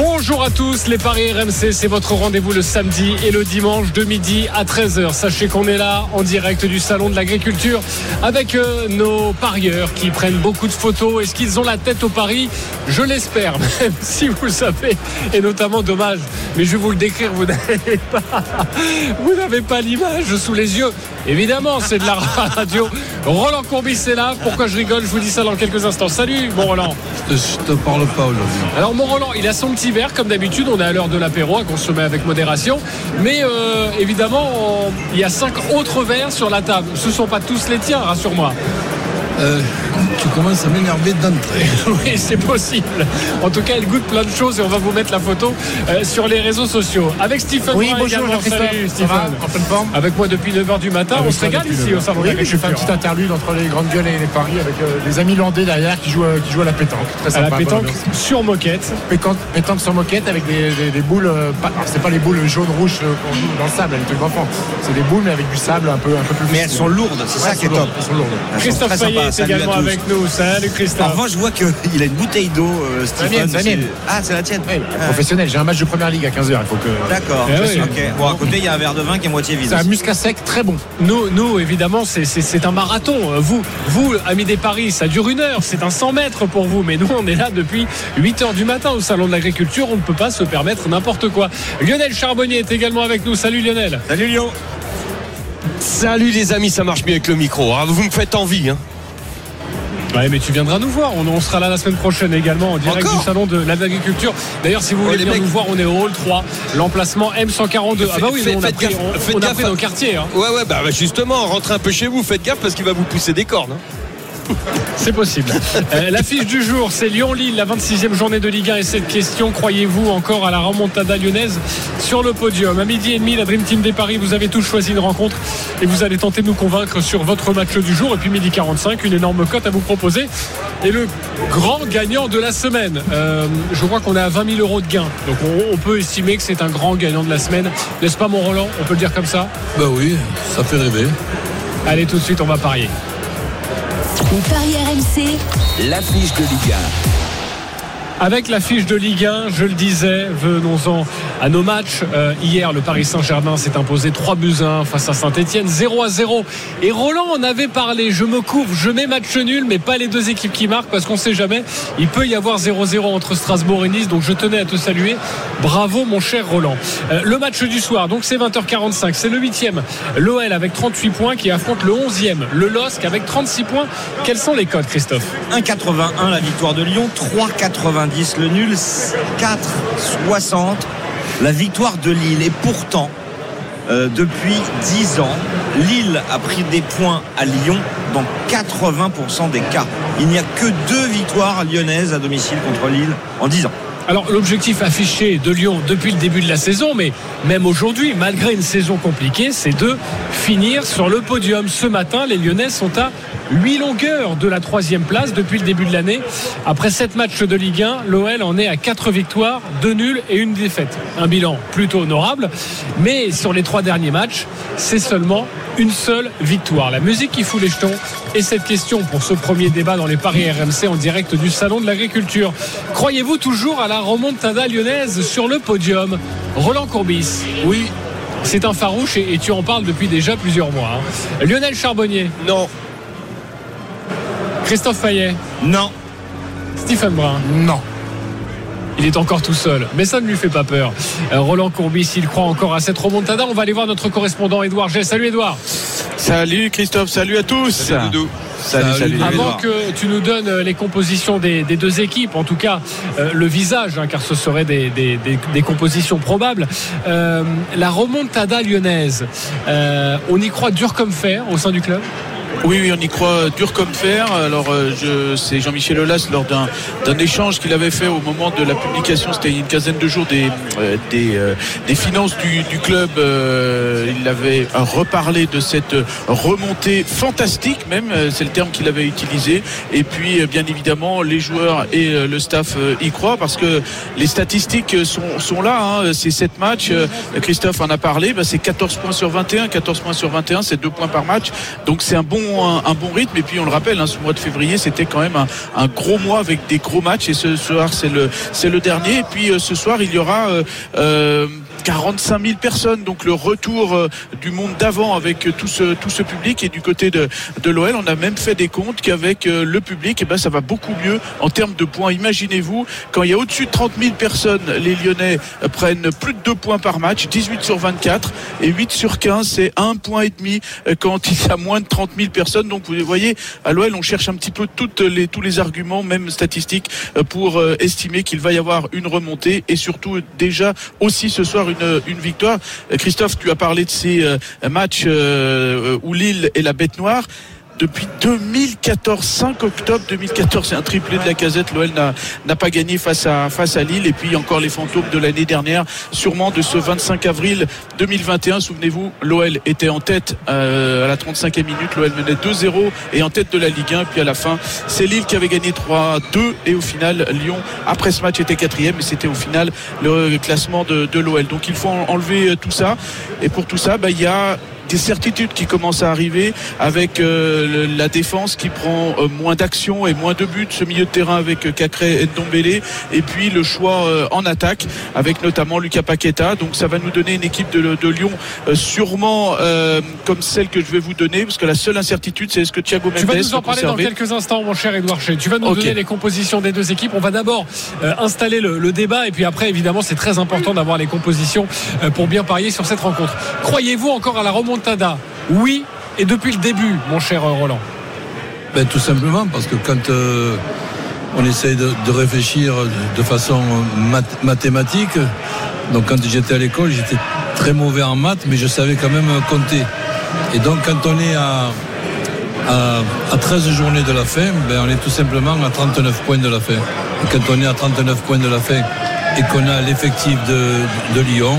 Bonjour à tous, les Paris RMC, c'est votre rendez-vous le samedi et le dimanche de midi à 13h. Sachez qu'on est là en direct du Salon de l'Agriculture avec euh, nos parieurs qui prennent beaucoup de photos. Est-ce qu'ils ont la tête au Paris Je l'espère, même si vous le savez, et notamment dommage, mais je vais vous le décrire, vous n'avez pas, vous n'avez pas l'image sous les yeux. Évidemment, c'est de la radio. Roland Courbis est là. Pourquoi je rigole? Je vous dis ça dans quelques instants. Salut, mon Roland. Je te parle pas aujourd'hui. Alors, mon Roland, il a son petit comme d'habitude. On est à l'heure de l'apéro, à consommer avec modération. Mais euh, évidemment, il y a cinq autres verres sur la table. Ce ne sont pas tous les tiens, rassure-moi. Euh, tu commences à m'énerver d'entrée. Oui, c'est possible. En tout cas, il goûte plein de choses et on va vous mettre la photo euh, sur les réseaux sociaux. Avec Stephen Oui, Brun bonjour. Salut, va Stephen. En pleine forme? Avec moi depuis 9h du matin. Avec on se régale ici au salon de Oui, j'ai fait un petit interlude entre les grandes gueules et les paris avec euh, des amis landais derrière qui jouent, euh, qui jouent à la pétanque. Très À la sympa, pétanque sur moquette. Pétanque, pétanque sur moquette avec des, des- des boules. euh, pas- alors, c'est pas les boules jaunes rouges euh, qu'on joue dans le sable, les trucs d'enfants. C'est des boules mais avec du sable un peu, un peu plus. Mais elles sont lourdes, c'est ça qui est top. Elles sont lourdes. Elles sont Christophe sympas. Est Salut à également tous. avec nous. Salut En Christophe. revanche, je vois qu'il a une bouteille d'eau, euh, c'est la mienne. Ah, c'est la tienne. Ah, Professionnel, j'ai un match de première ligue à 15h. Il faut que. D'accord. Eh oui. Ok. Bon, à côté, il y a un verre de vin qui est moitié vide. C'est un muscat sec très bon. Nous, nous évidemment, c'est- un marathon. Vous, vous, amis des paris, ça dure une heure. C'est un 100 mètres pour vous. Mais nous, on est là depuis 8 heures du matin au Salon de l'Agriculture. On ne peut pas se permettre n'importe quoi. Lionel Charbonnier est également avec nous. Salut Lionel. Salut Lyon. Salut les amis, ça marche mieux avec le micro. Ah, vous me faites envie. Hein. Ouais, mais tu viendras nous voir. On, on sera là la semaine prochaine également en direct Encore du salon de l'agriculture. D'ailleurs, si vous Oh, voulez les venir mecs. nous voir, on est au hall 3, l'emplacement M142. Ah bah oui, on a pris, gaffe, on, faites on a gaffe pris nos quartiers. hein. Ouais, ouais, bah, bah, justement, rentrez un peu chez vous, faites gaffe parce qu'il va vous pousser des cornes. hein. C'est possible. Euh, L'affiche du jour, c'est Lyon-Lille, la 26e journée de Ligue 1. Et cette question, croyez-vous encore à la remontada lyonnaise sur le podium? À midi et demi, la Dream Team des Paris, vous avez tous choisi une rencontre et vous allez tenter de nous convaincre sur votre match du jour. Et puis midi 45, une énorme cote à vous proposer. Et le grand gagnant de la semaine, euh, je crois qu'on est à 20 000 euros de gain. Donc on, on peut estimer que c'est un grand gagnant de la semaine. N'est-ce pas mon Roland? On peut le dire comme ça? Bah oui, ça fait rêver. Allez, tout de suite, on va parier. Les paris RMC, L'affiche de Ligue Avec la fiche de Ligue 1, je le disais, venons-en à nos matchs. Euh, hier, le Paris Saint-Germain s'est imposé 3 buts à 1 face à Saint-Etienne, 0 à 0. Et Roland en avait parlé. Je me couvre, je mets match nul, mais pas les deux équipes qui marquent parce qu'on sait jamais. Il peut y avoir 0-0 entre Strasbourg et Nice. Donc je tenais à te saluer. Bravo, mon cher Roland. Euh, le match du soir, donc c'est 20h45. C'est le 8 L'OL avec 38 points qui affronte le 11e. Le LOSC avec 36 points. Quels sont les codes, Christophe? 1,81 la victoire de Lyon, 3,90 le nul, 4,60 la victoire de Lille. Et pourtant, euh, depuis 10 ans, Lille a pris des points à Lyon dans 80% des cas. Il n'y a que deux victoires lyonnaises à domicile contre Lille en 10 ans. Alors l'objectif affiché de Lyon depuis le début de la saison, mais même aujourd'hui, malgré une saison compliquée, c'est de finir sur le podium. Ce matin, les Lyonnais sont à 8 longueurs de la troisième place depuis le début de l'année. Après 7 matchs de Ligue 1, l'OL en est à 4 victoires, 2 nuls et une défaite. Un bilan plutôt honorable, mais sur les trois derniers matchs, c'est seulement une seule victoire. La musique qui fout les jetons et cette question pour ce premier débat dans les paris RMC en direct du Salon de l'Agriculture. Croyez-vous toujours à la remontada lyonnaise sur le podium Roland Courbis. Oui, C'est un farouche et, et tu en parles depuis déjà plusieurs mois. hein. Lionel Charbonnier, Non, Christophe Fayet, Non, Stephen Brun. Non. Il est encore tout seul, mais ça ne lui fait pas peur. Euh, Roland Courbis, il croit encore à cette remontada. On va aller voir notre correspondant Édouard G. Salut Édouard. Salut Christophe, salut à tous. Salut, Doudou. Salut, Salut, salut. Doudou. Avant que tu nous donnes euh, les compositions des, des deux équipes, en tout cas euh, le visage, hein, car ce seraient des, des- des- des compositions probables, euh, la remontada lyonnaise, euh, on y croit dur comme fer au sein du club? Oui, oui, on y croit dur comme fer. Alors, euh, je, c'est Jean-Michel Aulas lors d'un, échange qu'il avait fait au moment de la publication, c'était une quinzaine de jours, des, euh, euh, finances du, club. Euh, il avait reparlé de cette remontée fantastique, même, euh, c'est le terme qu'il avait utilisé. Et puis, euh, bien évidemment, les joueurs et euh, le staff euh, y croient parce que les statistiques sont, là. Hein. C'est 7 matchs. Euh, Christophe en a parlé. Bah, c'est 14 points sur 21. 14 points sur 21, c'est 2 points par match. Donc c'est un bon, un, bon rythme. Et puis on le rappelle, hein, ce mois de février, c'était quand même un, un gros mois avec des gros matchs. Et ce soir, c'est le, c'est le dernier. Et puis euh, ce soir, il y aura euh, euh, 45 000 personnes. Donc le retour euh, du monde d'avant avec tout ce, tout ce public. Et du côté de, de l'OL, on a même fait des comptes qu'avec euh, le public, eh ben, ça va beaucoup mieux en termes de points. Imaginez-vous, quand il y a au-dessus de 30 000 personnes, les Lyonnais euh, prennent plus de 2 points par match, 18 sur 24 et 8 sur 15, c'est 1 point et demi quand il y a moins de 30 000 personnes. Donc vous voyez, à l'OL, on cherche un petit peu toutes les, tous les arguments, même statistiques, pour estimer qu'il va y avoir une remontée et surtout déjà aussi ce soir une, une victoire. Euh, Christophe, tu as parlé de ces euh, matchs euh, où Lille est la bête noire depuis 2014, 5 octobre 2014, c'est un triplé de la casette. L'OL n'a, pas gagné face à, face à Lille. Et puis encore les fantômes de l'année dernière, sûrement de ce 25 avril 2021. Souvenez-vous, l'OL était en tête euh, à la 35e minute. L'OL menait 2-0 et en tête de la Ligue 1. Puis à la fin, c'est Lille qui avait gagné 3-2. Et au final, Lyon, après ce match, était quatrième. Et c'était au final le classement de, de l'OL. Donc il faut en- enlever tout ça. Et pour tout ça, bah, il y a des certitudes qui commencent à arriver avec euh, le- la défense qui prend euh, moins d'actions et moins de buts, ce milieu de terrain avec euh, Cacré et Ndombele et puis le choix euh, en attaque avec notamment Lucas Paqueta. Donc ça va nous donner une équipe de, de Lyon euh, sûrement euh, comme celle que je vais vous donner parce que la seule incertitude c'est est-ce que Thiago Mendes Tu vas nous en parler dans quelques instants, mon cher Edouard Chez. Tu vas nous Ok. donner les compositions des deux équipes. On va d'abord installer le, le débat et puis après, évidemment, c'est très important d'avoir les compositions pour bien parier sur cette rencontre. Croyez-vous encore à la Oui, et depuis le début, mon cher Roland. Ben, tout simplement parce que quand euh, on essaye de, réfléchir de façon math- mathématique, donc quand j'étais à l'école, j'étais très mauvais en maths, mais je savais quand même compter. Et donc quand on est à 13 journées de la fin, ben, on est tout simplement à 39 points de la fin. Et quand on est à 39 points de la fin et qu'on a l'effectif de, de Lyon,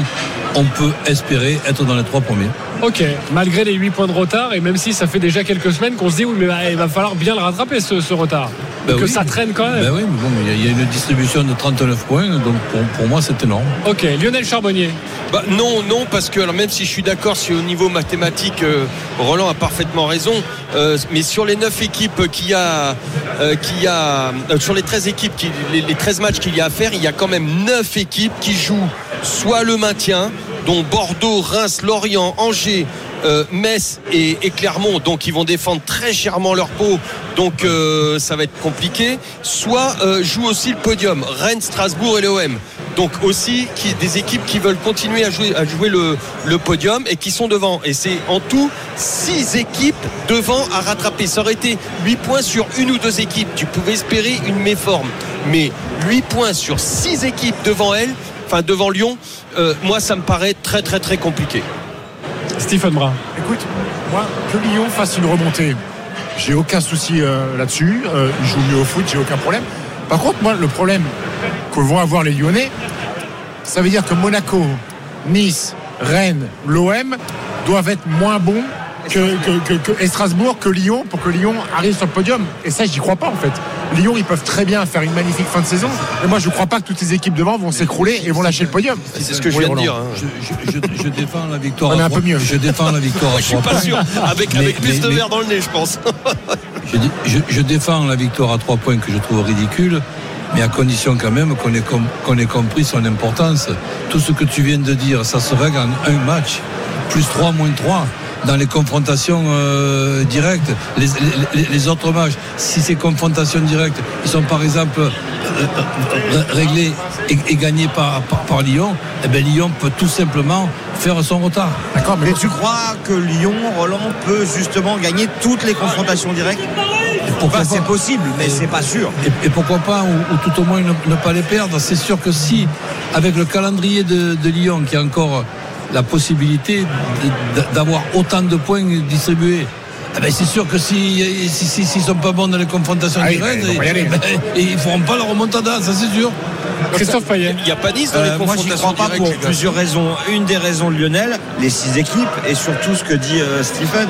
on peut espérer être dans les trois premiers. Ok, malgré les 8 points de retard, et même si ça fait déjà quelques semaines qu'on se dit, oui, mais bah, il va falloir bien le rattraper, ce, ce retard. Ben que oui. ça traîne quand même. Ben oui, mais bon, il y a- il y, a une distribution de 39 points, donc pour, pour moi c'est énorme. Ok, Lionel Charbonnier. Bah, non, non, parce que alors, même si je suis d'accord si au niveau mathématique, euh, Roland a parfaitement raison, euh, mais sur les 9 équipes qu'il y a, euh, qu'il y a euh, sur les 13 équipes, qui, les, les 13 matchs qu'il y a à faire, il y a quand même 9 équipes qui jouent soit le maintien, dont Bordeaux, Reims, Lorient, Angers, euh, Metz et, Clermont, donc ils vont défendre très chèrement leur peau, donc euh, ça va être compliqué. Soit euh, jouent aussi le podium, Rennes, Strasbourg et l'OM. Donc aussi des équipes qui veulent continuer à jouer, le, podium et qui sont devant. Et c'est en tout six équipes devant à rattraper. Ça aurait été 8 points sur une ou deux équipes. Tu pouvais espérer une méforme. Mais 8 points sur six équipes devant elles, enfin devant Lyon, euh, moi ça me paraît très très très compliqué. Stephen Brun. Écoute, moi, que Lyon fasse une remontée, j'ai aucun souci euh, là-dessus. Euh, ils jouent mieux au foot, j'ai aucun problème. Par contre, moi, le problème que vont avoir les Lyonnais, ça veut dire que Monaco, Nice, Rennes, l'OM doivent être moins bons que, que- que- que- et Strasbourg que Lyon pour que Lyon arrive sur le podium. Et ça, j'y crois pas en fait. Lyon, ils peuvent très bien faire une magnifique fin de saison. Mais moi, je crois pas que toutes les équipes devant vont s'écrouler et vont lâcher le podium. C'est ce que je viens de dire. hein. Je, je- je- je défends la victoire. On est à un trois- peu mieux. Je défends la victoire. à Je suis pas points. sûr. Avec, Mais- avec plus mais- de mais- verre dans le nez, je pense. Je, dis- je- je défends la victoire à trois points que je trouve ridicule, mais à condition quand même qu'on ait, com- ait compris son importance. Tout ce que tu viens de dire, ça se règle en un match, plus 3, moins 3. Dans les confrontations euh, directes, les, les- les autres matchs, si ces confrontations directes, ils sont par exemple euh, euh, réglés et, et gagnés par, par, par Lyon, eh ben Lyon peut tout simplement faire son retard. D'accord, mais Mais tu crois que Lyon, Roland, peut justement gagner toutes les confrontations directes Pourquoi pas C'est possible, mais c'est pas sûr. Et, et pourquoi pas, ou, ou tout au moins ne, ne pas les perdre. C'est sûr que si, avec le calendrier de, de Lyon, qui a encore la possibilité d'avoir autant de points distribués Ah ben, c'est sûr que s'ils si, si, si, sont pas bons dans les confrontations Ah directes, ben, ils aller. ben, feront pas la remontada, ça c'est sûr. Christophe Payet. Il n'y a pas Nice dans Euh, les moi, confrontations crois pas pour les plusieurs raisons. Une des raisons de Lionel, les six équipes, et surtout ce que dit euh, Stephen.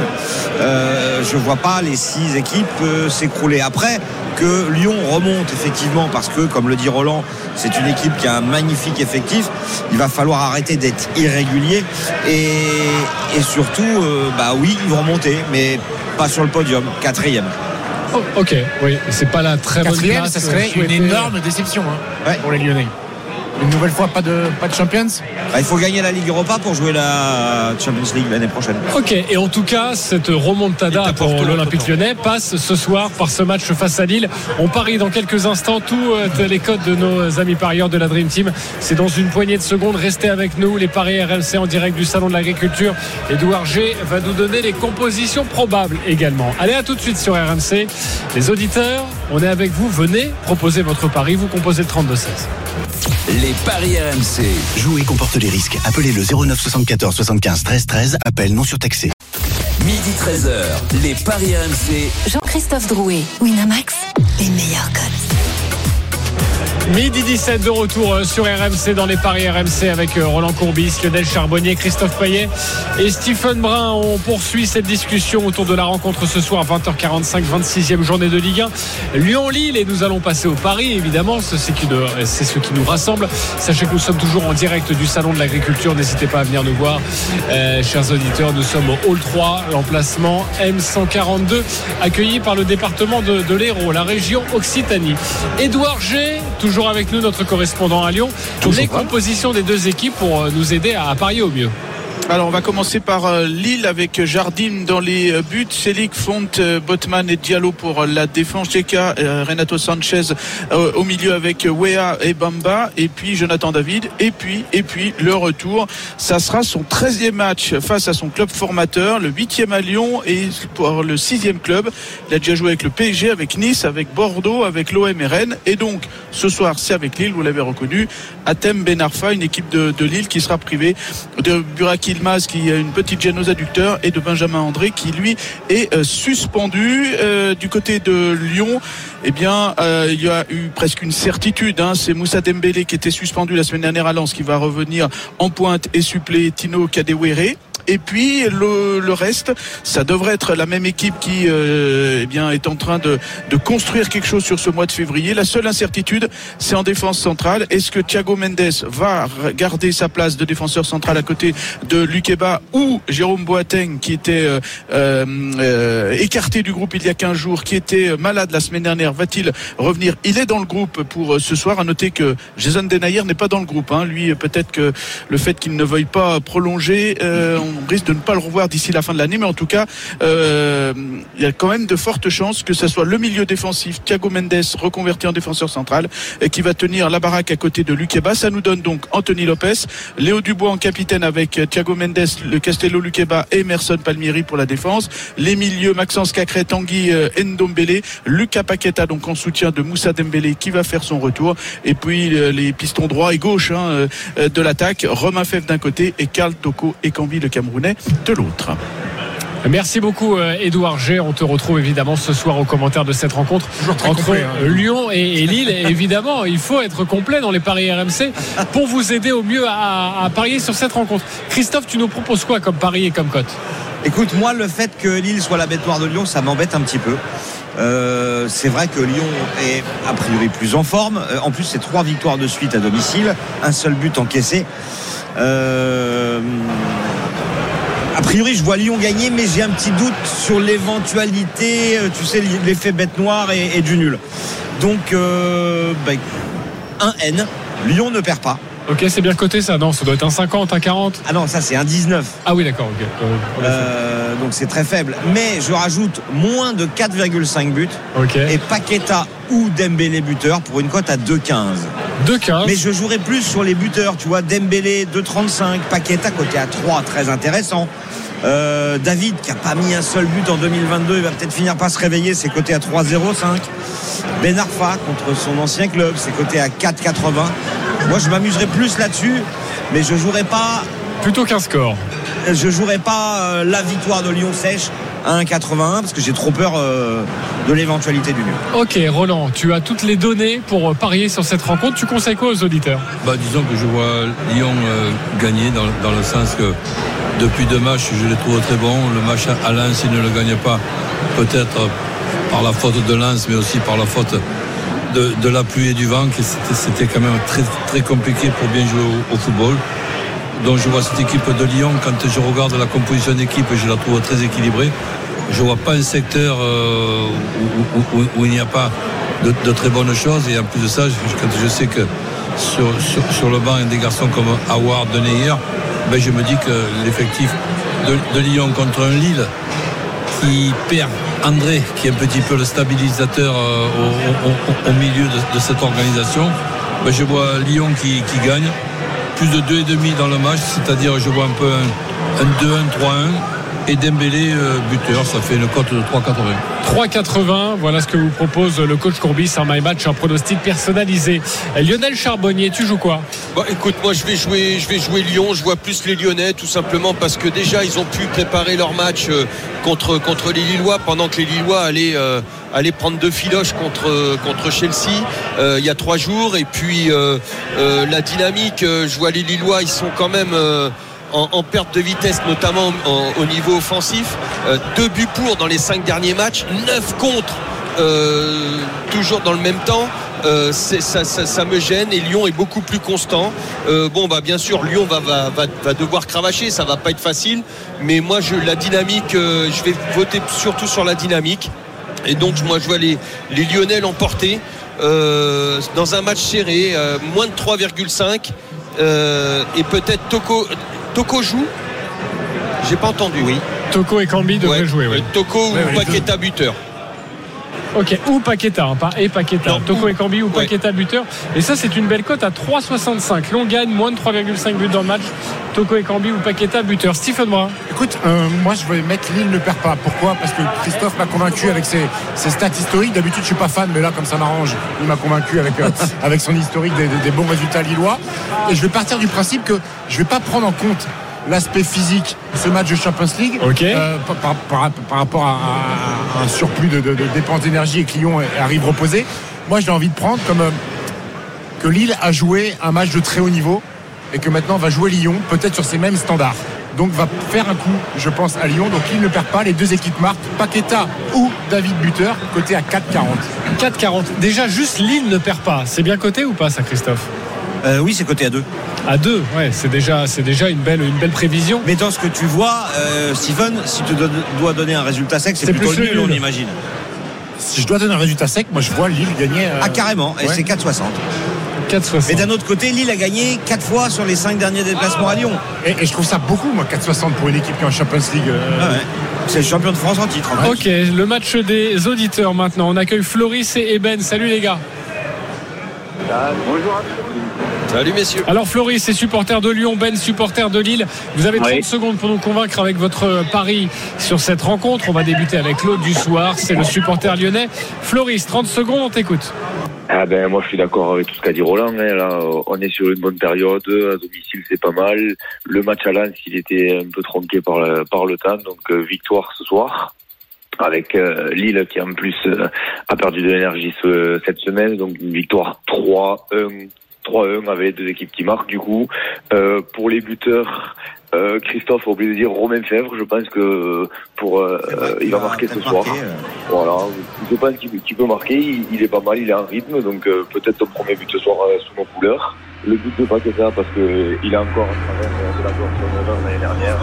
Euh, je vois pas les six équipes euh, s'écrouler. Après, que Lyon remonte effectivement, parce que, comme le dit Roland, c'est une équipe qui a un magnifique effectif. Il va falloir arrêter d'être irrégulier et, et surtout, euh, bah oui, ils vont remonter, mais pas sur le podium, quatrième. Oh, ok, oui, c'est pas la très bonne Quatrième, place. ça serait une énorme déception hein, Ouais. pour les Lyonnais. Une nouvelle fois, pas de, pas de Champions Bah, il faut gagner la Ligue Europa pour jouer la Champions League l'année prochaine. Ok, et en tout cas, cette remontada pour l'Olympique lyonnais passe ce soir par ce match face à Lille. On parie dans quelques instants tous euh, les codes de nos amis parieurs de la Dream Team. C'est dans une poignée de secondes. Restez avec nous, les paris RMC en direct du Salon de l'Agriculture. Edouard G va nous donner les compositions probables également. Allez, à tout de suite sur RMC. Les auditeurs, on est avec vous. Venez proposer votre pari. Vous composez le 32-16. Les paris RMC. Jouer comporte les risques. Appelez le 09 74 75 13 13. Appel non surtaxé. Midi 13h. Les paris RMC. Jean-Christophe Drouet, Winamax, les meilleurs codes. Midi 17 de retour euh, sur RMC dans les paris RMC avec euh, Roland Courbis, Lionel Charbonnier, Christophe Payet et Stephen Brun. On poursuit cette discussion autour de la rencontre ce soir 20h45, 26e journée de Ligue 1. Lyon-Lille et nous allons passer au Paris évidemment, c'est ce, qui nous- c'est ce qui nous rassemble. Sachez que nous sommes toujours en direct du Salon de l'Agriculture, n'hésitez pas à venir nous voir. Euh, chers auditeurs, nous sommes au Hall 3, l'emplacement M142, accueilli par le département de, de l'Hérault, la région Occitanie. Édouard G, toujours avec nous, notre correspondant à Lyon. les compositions des deux équipes pour euh, nous aider à parier au mieux. Alors on va commencer par euh, Lille avec Jardim dans les euh, buts, Selic, Font, euh, Botman et Diallo pour la défense, Cheka, Renato Sanchez au milieu avec Wea et Bamba. Et puis Jonathan David. Et puis et puis le retour, ça sera son 13e match face à son club formateur, le 8e à Lyon et pour le 6e club, il a déjà joué avec le PSG, avec Nice, avec Bordeaux, avec l'OM et Rennes et donc ce soir c'est avec Lille, vous l'avez reconnu, Atem Ben Arfa, une équipe de, de Lille qui sera privée de Burak Qui a une petite gêne aux adducteurs et de Benjamin André qui lui est euh, suspendu Euh, du côté de Lyon. Eh bien, euh, il y a eu presque une certitude. hein. C'est Moussa Dembélé qui était suspendu la semaine dernière à Lens qui va revenir en pointe et suppléer Tino Kadewere. Et puis le, le reste, ça devrait être la même équipe qui euh, eh bien, est en train de, de construire quelque chose sur ce mois de février. La seule incertitude, c'est en défense centrale. Est-ce que Thiago Mendes va garder sa place de défenseur central à côté de Lukeba ou Jérôme Boateng qui était euh, euh, euh, écarté du groupe il y a 15 jours, qui était malade la semaine dernière, va-t-il revenir? Il est dans le groupe pour euh, ce soir. À noter que Jason Denayer n'est pas dans le groupe. hein. Lui, peut-être que le fait qu'il ne veuille pas prolonger, euh, on risque de ne pas le revoir d'ici la fin de l'année. Mais en tout cas, euh, il y a quand même de fortes chances que ce soit le milieu défensif, Thiago Mendes, reconverti en défenseur central, qui va tenir la baraque à côté de Lukeba. Ça nous donne donc Anthony Lopez, Léo Dubois en capitaine avec Thiago Mendes, le Castello Lukeba et Emerson Palmieri pour la défense. Les milieux, Maxence Cacré, Tanguy euh, Ndombele, Lucas Paqueta donc en soutien de Moussa Dembélé qui va faire son retour. Et puis euh, les pistons droit et gauche hein, euh, de l'attaque, Romain Fèvre d'un côté et Karl Toko et Cambi le Camerounais de l'autre. Merci beaucoup euh, Édouard G. On te retrouve évidemment ce soir aux commentaires de cette rencontre entre complet, hein. euh, Lyon et, Lille. Évidemment, il faut être complet dans les paris RMC pour vous aider au mieux à, à parier sur cette rencontre. Christophe, tu nous proposes quoi comme pari et comme cote? Écoute, moi, le fait que Lille soit la bête noire de Lyon, ça m'embête un petit peu. Euh, c'est vrai que Lyon est a priori plus en forme. Euh, en plus, c'est trois victoires de suite à domicile, un seul but encaissé. Euh, a priori, je vois Lyon gagner, mais j'ai un petit doute sur l'éventualité, euh, tu sais, l'effet bête noire et, du nul. Donc, euh, bah, un N. Lyon ne perd pas. Ok, c'est bien coté ça Non, ça doit être un 50, un 40. Ah non, ça c'est un 19. Ah oui, d'accord, ok. Euh. Euh, donc c'est très faible. Mais je rajoute moins de 4,5 buts. ok. Et Paqueta ou Dembélé buteur pour une cote à 2,15. 2-15. Mais je jouerai plus sur les buteurs. Tu vois, Dembélé 2,35. Paqueta côté à 3, très intéressant. Euh, David qui a pas mis un seul but en 2022, il va peut-être finir par se réveiller, c'est coté à 3,05. Ben Arfa contre son ancien club, c'est coté à 4,80. Moi je m'amuserai plus là-dessus, mais je jouerai pas Plutôt qu'un score. je jouerai pas euh, la victoire de Lyon sèche. à 1,81 parce que j'ai trop peur euh, de l'éventualité du nul. Ok, Roland, tu as toutes les données pour parier sur cette rencontre. Tu conseilles quoi aux auditeurs? Bah, Disons que je vois Lyon euh, gagner dans, dans, le sens que depuis deux matchs, je les trouve très bons. Le match à Lens, il ne le gagne pas, peut-être par la faute de Lens, mais aussi par la faute de, la pluie et du vent. C'était quand même très, compliqué pour bien jouer au, football. Donc je vois cette équipe de Lyon, quand je regarde la composition d'équipe, je la trouve très équilibrée. Je ne vois pas un secteur euh, où, il n'y a pas de, très bonnes choses. Et en plus de ça, je sais que sur, le banc, il y a des garçons comme Howard, Deneyer, ben je me dis que l'effectif de Lyon contre un Lille qui perd André, qui est un petit peu le stabilisateur euh, au, milieu de, cette organisation. Ben, je vois Lyon qui, gagne. Plus de 2,5 dans le match, c'est-à-dire je vois un peu un, un 2-1, 3-1 et Dembélé euh, buteur, ça fait une cote de 3,80. 3,80, voilà ce que vous propose le coach Courbis en my match, un pronostic personnalisé. Lionel Charbonnier, tu joues quoi? Bah, Écoute, moi je vais jouer, je vais jouer Lyon. Je vois plus les Lyonnais, tout simplement parce que déjà ils ont pu préparer leur match euh, contre contre les Lillois pendant que les Lillois allaient euh, prendre deux filoches contre, contre Chelsea il y a trois jours. Et puis la dynamique, je vois les Lillois, ils sont quand même en, perte de vitesse, notamment au niveau offensif. Euh, deux buts pour dans les cinq derniers matchs, neuf contre. Euh, toujours dans le même temps. Euh, ça, me gêne et Lyon est beaucoup plus constant. bon, bah bien sûr, Lyon va, devoir cravacher, ça va pas être facile, mais moi, je, la dynamique, je vais voter surtout sur la dynamique. Et donc, moi, je vois les, les Lyonnais l'emporter dans un match serré, moins de 3,5. et peut-être Toko, Toko joue? J'ai pas entendu. Oui. Toko et Cambi devraient jouer. Oui. Toko ou Paqueta buteur. Ok, ou Paqueta, hein, pas et Paqueta. Toko et Cambi ou Paqueta buteur. Et ça, c'est une belle cote à 3,65. L'on gagne moins de 3,5 buts dans le match. Toko et Cambi ou Paqueta buteur. Stephen Morin. Écoute, euh, moi, je vais mettre Lille ne perd pas. Pourquoi? Parce que Christophe m'a convaincu avec ses, stats historiques. D'habitude, je suis pas fan, mais là, comme ça m'arrange, il m'a convaincu avec, euh, avec son historique des, bons résultats lillois. Et je vais partir du principe que je vais pas prendre en compte l'aspect physique de ce match de Champions League euh, par, rapport à, un surplus de, dépenses d'énergie et que Lyon arrive reposé. Moi, j'ai envie de prendre comme euh, que Lille a joué un match de très haut niveau et que maintenant va jouer Lyon, peut-être sur ces mêmes standards. Donc va faire un coup, je pense, à Lyon. Donc Lille ne perd pas. Les deux équipes marquent Paqueta ou David Buteur, côté à 4,40. 4,40. Déjà, juste Lille ne perd pas. C'est bien coté ou pas, ça, Christophe? Euh, Oui, c'est coté à 2. À 2, ouais, c'est déjà, c'est déjà une, belle, une belle prévision. Mais dans ce que tu vois, euh, Steven, si tu dois donner un résultat sec, c'est plutôt le on imagine. Si je dois donner un résultat sec, moi je vois Lille gagner. Euh, ah, carrément, et c'est 4,60. 4,60. Mais d'un autre côté, Lille a gagné 4 fois sur les 5 derniers déplacements à Lyon. Et, je trouve ça beaucoup, moi, 4,60 pour une équipe qui est en Champions League. Euh. Ah c'est le champion de France en titre. ok, le match des auditeurs maintenant. On accueille Floris et Eben. Salut les gars. bonjour Salut messieurs. Alors Floris, c'est supporter de Lyon, Ben supporter de Lille. Vous avez 30 secondes pour nous convaincre avec votre pari sur cette rencontre. On va débuter avec Claude du soir, c'est le supporter lyonnais. Floris, 30 secondes, on t'écoute. Ah ben moi je suis d'accord avec tout ce qu'a dit Roland. Hein. Là, on est sur une bonne période. À domicile c'est pas mal. Le match à Lens il était un peu tronqué par le, par le temps. Donc euh, victoire ce soir avec euh, Lille qui en plus euh, a perdu de l'énergie cette semaine. Donc une victoire 3-1 3-1 avec deux équipes qui marquent du coup. Euh, pour les buteurs, euh, Christophe a oublié de dire Romain Fèvre. Je pense que pour euh, il va marquer ce soir. Voilà, je pense qu'il peut marquer. Il, il, est pas mal, il est en rythme, donc peut-être ton premier but ce soir sous nos couleurs le but de Paqueta parce qu'il a encore un travers de la l'année dernière.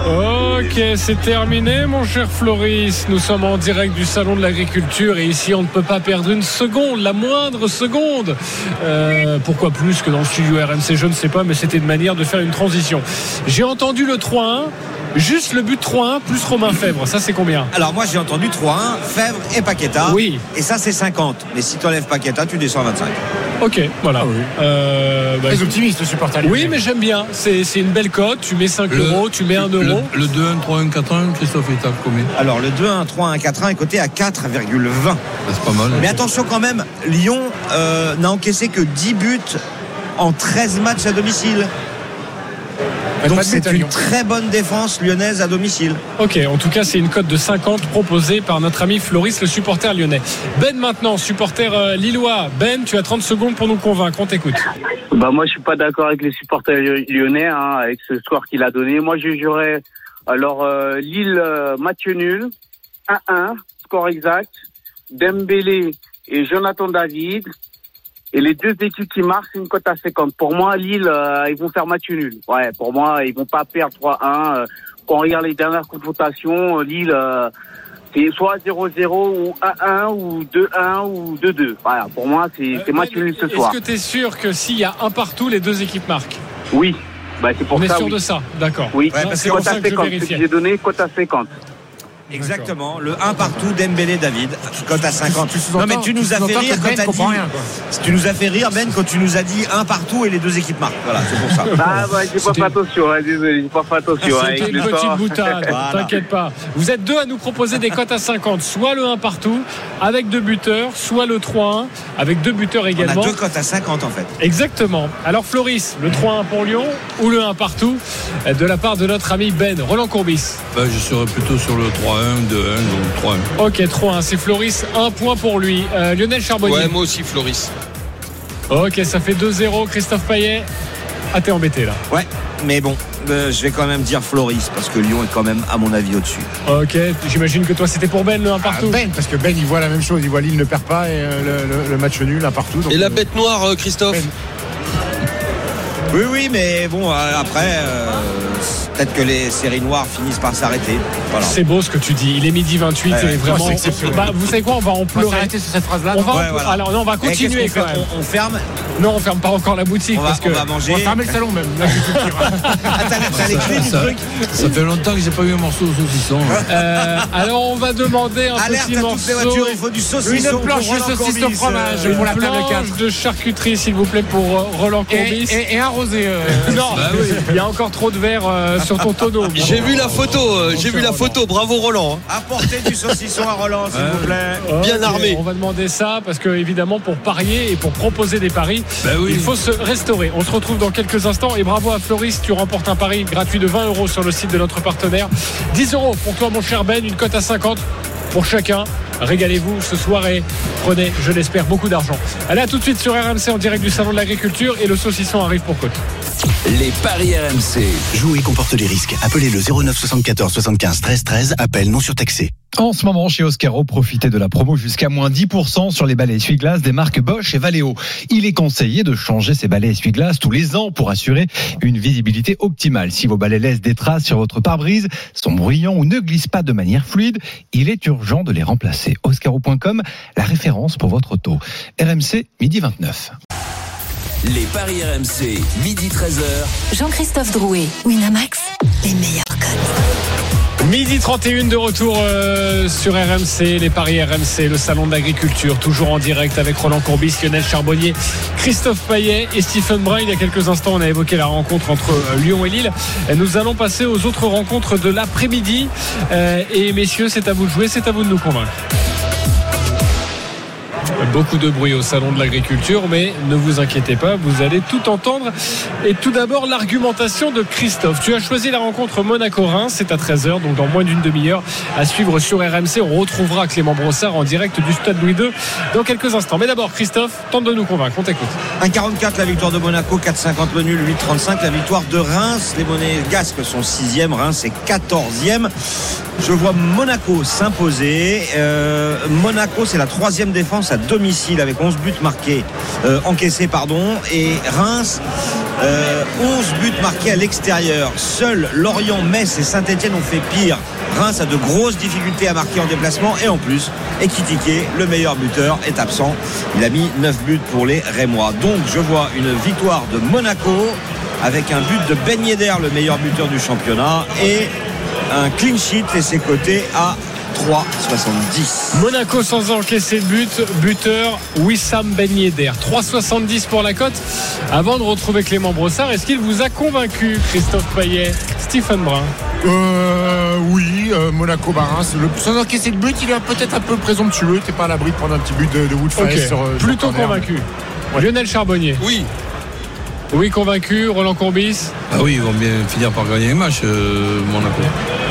Ok, c'est terminé mon cher Floris. Nous sommes en direct du Salon de l'Agriculture et ici on ne peut pas perdre une seconde, la moindre seconde. Euh, pourquoi plus que dans le studio RMC, je ne sais pas, mais c'était une manière de faire une transition. J'ai entendu le 3-1. Juste le but 3-1 plus Romain Fèvre, ça c'est combien Alors moi j'ai entendu 3-1, Fèvre et Paqueta. Oui. Et ça c'est 50. Mais si tu enlèves Paqueta, tu descends à 25. Ok, voilà. Ah euh, bah, Très optimiste, le supporter. Oui, mais j'aime bien. C'est une belle cote. Tu mets 5 euros, tu mets 1 euro. Le, 2-1, 3-1, 4-1, Christophe est à combien Alors, le 2-1, 3-1, 4-1 est coté à 4,20. C'est pas mal. Mais attention quand même, Lyon euh, n'a encaissé que 10 buts en 13 matchs à domicile. Donc c'est une très bonne défense lyonnaise à domicile. Ok, en tout cas, c'est une cote de 50 proposée par notre ami Floris, le supporter lyonnais. Ben maintenant, supporter euh, lillois. Ben, tu as 30 secondes pour nous convaincre. On t'écoute. Bah moi je suis pas d'accord avec les supporters lyonnais hein, avec ce score qu'il a donné. Moi je jugerais alors euh, Lille euh, match nul 1-1 score exact Dembélé et Jonathan David et les deux équipes qui marquent c'est une cote à 50. Pour moi Lille euh, ils vont faire match nul. Ouais, pour moi ils vont pas perdre 3-1 euh, quand on regarde les dernières confrontations euh, Lille euh, c'est soit 0-0 ou 1-1 ou 2-1 ou 2-2. Voilà, pour moi c'est c'est match nul ce soir. Est-ce que tu es sûr que s'il y a un partout, les deux équipes marquent? Oui. Bah, c'est pour On est sûr oui. de ça, d'accord. Oui, Non, c'est c'est pour cote ça à que je 50. Ce vérifiais. que j'ai donné, cote à 50. Exactement, le 1 partout Dembélé David, cote à 50. Tu sous-entends- Non mais tu nous tu as fait rire quand Ben dit rien. Tu nous as fait rire Ben quand tu nous as dit 1 partout et les deux équipes marquent. Voilà, c'est pour ça. Ah, bah, j'ai pas fait attention, hein, désolé, j'ai pas fait attention. hein, C'était une petite temps. boutade, Voilà. t'inquiète pas. Vous êtes deux à nous proposer des cotes à 50, soit le 1 partout avec deux buteurs, soit le 3-1 avec deux buteurs On a également. deux cotes à 50 en fait. Exactement. Alors Floris, le 3-1 pour Lyon ou le 1 partout de la part de notre ami Ben Roland Courbis. Ben, je serais plutôt sur le 3-1, 2-1, donc 3-1. Ok, 3-1, c'est Floris, un point pour lui. Euh, Lionel Charbonnier. Ouais, moi aussi, Floris. Ok, ça fait 2-0. Christophe Payet. Ah, t'es embêté là. Ouais, mais bon, euh, je vais quand même dire Floris parce que Lyon est quand même à mon avis au-dessus. Ok, j'imagine que toi c'était pour Ben le 1 Ah, partout. Ben, parce que Ben, il voit la même chose. Il voit Lille ne perd pas et euh, le, le- le match nul, un partout. donc, Et la euh, bête noire, Christophe Ben. Oui, oui, mais bon, après, euh, peut-être que les séries noires finissent par s'arrêter. Voilà. C'est beau ce que tu dis. Il est midi 28 Ouais, et vraiment. Bah, vous savez quoi On va en On va pleurer. s'arrêter sur cette phrase-là. On va en- Ouais, voilà. Alors non, on va qu'est-ce continuer quand même. on, on ferme, Non, on ferme pas encore la boutique on va, parce que on va manger. On va fermer le salon même. Là, t'as les clés du Ça, truc ça fait longtemps que j'ai pas eu un morceau de saucisson. Euh, alors on va demander un Alerte petit à morceau. toutes les voitures, il faut du saucisson. Une planche pour de saucisson fromage euh, pour la Une table planche 4. de charcuterie s'il vous plaît pour euh, Roland Courbis. Et, et, et un rosé. euh, Non, Bah oui. il y a encore trop de verre euh, sur ton tonneau. J'ai vu la photo, euh, j'ai vu la photo. Bravo Roland. hein. Apportez du saucisson à Roland, s'il vous plaît. Bien armé. On va demander ça parce que évidemment pour parier et pour proposer des paris, Bah il faut se restaurer. On se retrouve dans quelques instants et bravo à Floris, tu remportes un pari gratuit de 20 euros sur le site de notre partenaire. 10 euros pour toi mon cher Ben, une cote à 50 pour chacun. Régalez-vous ce soir et prenez, je l'espère, beaucoup d'argent. Allez à tout de suite sur RMC en direct du salon de l'agriculture et le saucisson arrive pour côte. Les paris RMC. Jouer comporte les risques. Appelez le 09 74 75 13 13. Appel non surtaxé. En ce moment, chez Oscaro, profitez de la promo jusqu'à moins 10% sur les balais essuie-glace des marques Bosch et Valeo. Il est conseillé de changer ces balais essuie-glace tous les ans pour assurer une visibilité optimale. Si vos balais laissent des traces sur votre pare-brise, sont bruyants ou ne glissent pas de manière fluide, il est urgent de les remplacer. Oscaro.com, la référence pour votre auto. RMC, midi 29. Les paris RMC, midi 13h. Jean-Christophe Drouet, Winamax, les meilleurs codes. Midi 31 de retour euh, sur RMC, les paris RMC, le salon de l'agriculture, toujours en direct avec Roland Courbis, Lionel Charbonnier, Christophe Payet et Stephen Brun. Il y a quelques instants, on a évoqué la rencontre entre euh, Lyon et Lille. Et nous allons passer aux autres rencontres de l'après-midi. Euh, et messieurs, c'est à vous de jouer, c'est à vous de nous convaincre. Beaucoup de bruit au salon de l'agriculture, mais ne vous inquiétez pas, vous allez tout entendre. Et tout d'abord, l'argumentation de Christophe. Tu as choisi la rencontre Monaco-Reims, c'est à 13h, donc dans moins d'une demi-heure, à suivre sur RMC. On retrouvera Clément Brossard en direct du Stade Louis II dans quelques instants. Mais d'abord, Christophe, tente de nous convaincre, on t'écoute. 1,44 la victoire de Monaco, 4,50 le nul, 8,35 la victoire de Reims. Les monnaies gasques sont 6e, Reims est 14e. Je vois Monaco s'imposer. Euh, Monaco, c'est la troisième défense à domicile avec 11 buts marqués, euh, encaissés, pardon. Et Reims, euh, 11 buts marqués à l'extérieur. Seuls Lorient, Metz et Saint-Etienne ont fait pire. Reims a de grosses difficultés à marquer en déplacement et en plus, Ekitike, le meilleur buteur, est absent. Il a mis 9 buts pour les Rémois. Donc je vois une victoire de Monaco avec un but de Ben Yedder, le meilleur buteur du championnat, et un clean sheet et ses côtés à 3,70. Monaco sans encaisser de but, buteur Wissam Ben Yedder. 3,70 pour la cote. Avant de retrouver Clément Brossard, est-ce qu'il vous a convaincu, Christophe Payet, Stephen Brun? Euh, oui, euh, Monaco Barins. Le, sans encaisser de but, il est peut-être un peu présomptueux. T'es pas à l'abri de prendre un petit but de, de Woodface Ok, sur, euh, sur Plutôt convaincu. Lionel Charbonnier. Oui. Oui, convaincu. Roland Courbis Ah oui, ils vont bien finir par gagner les matchs, euh, Monaco.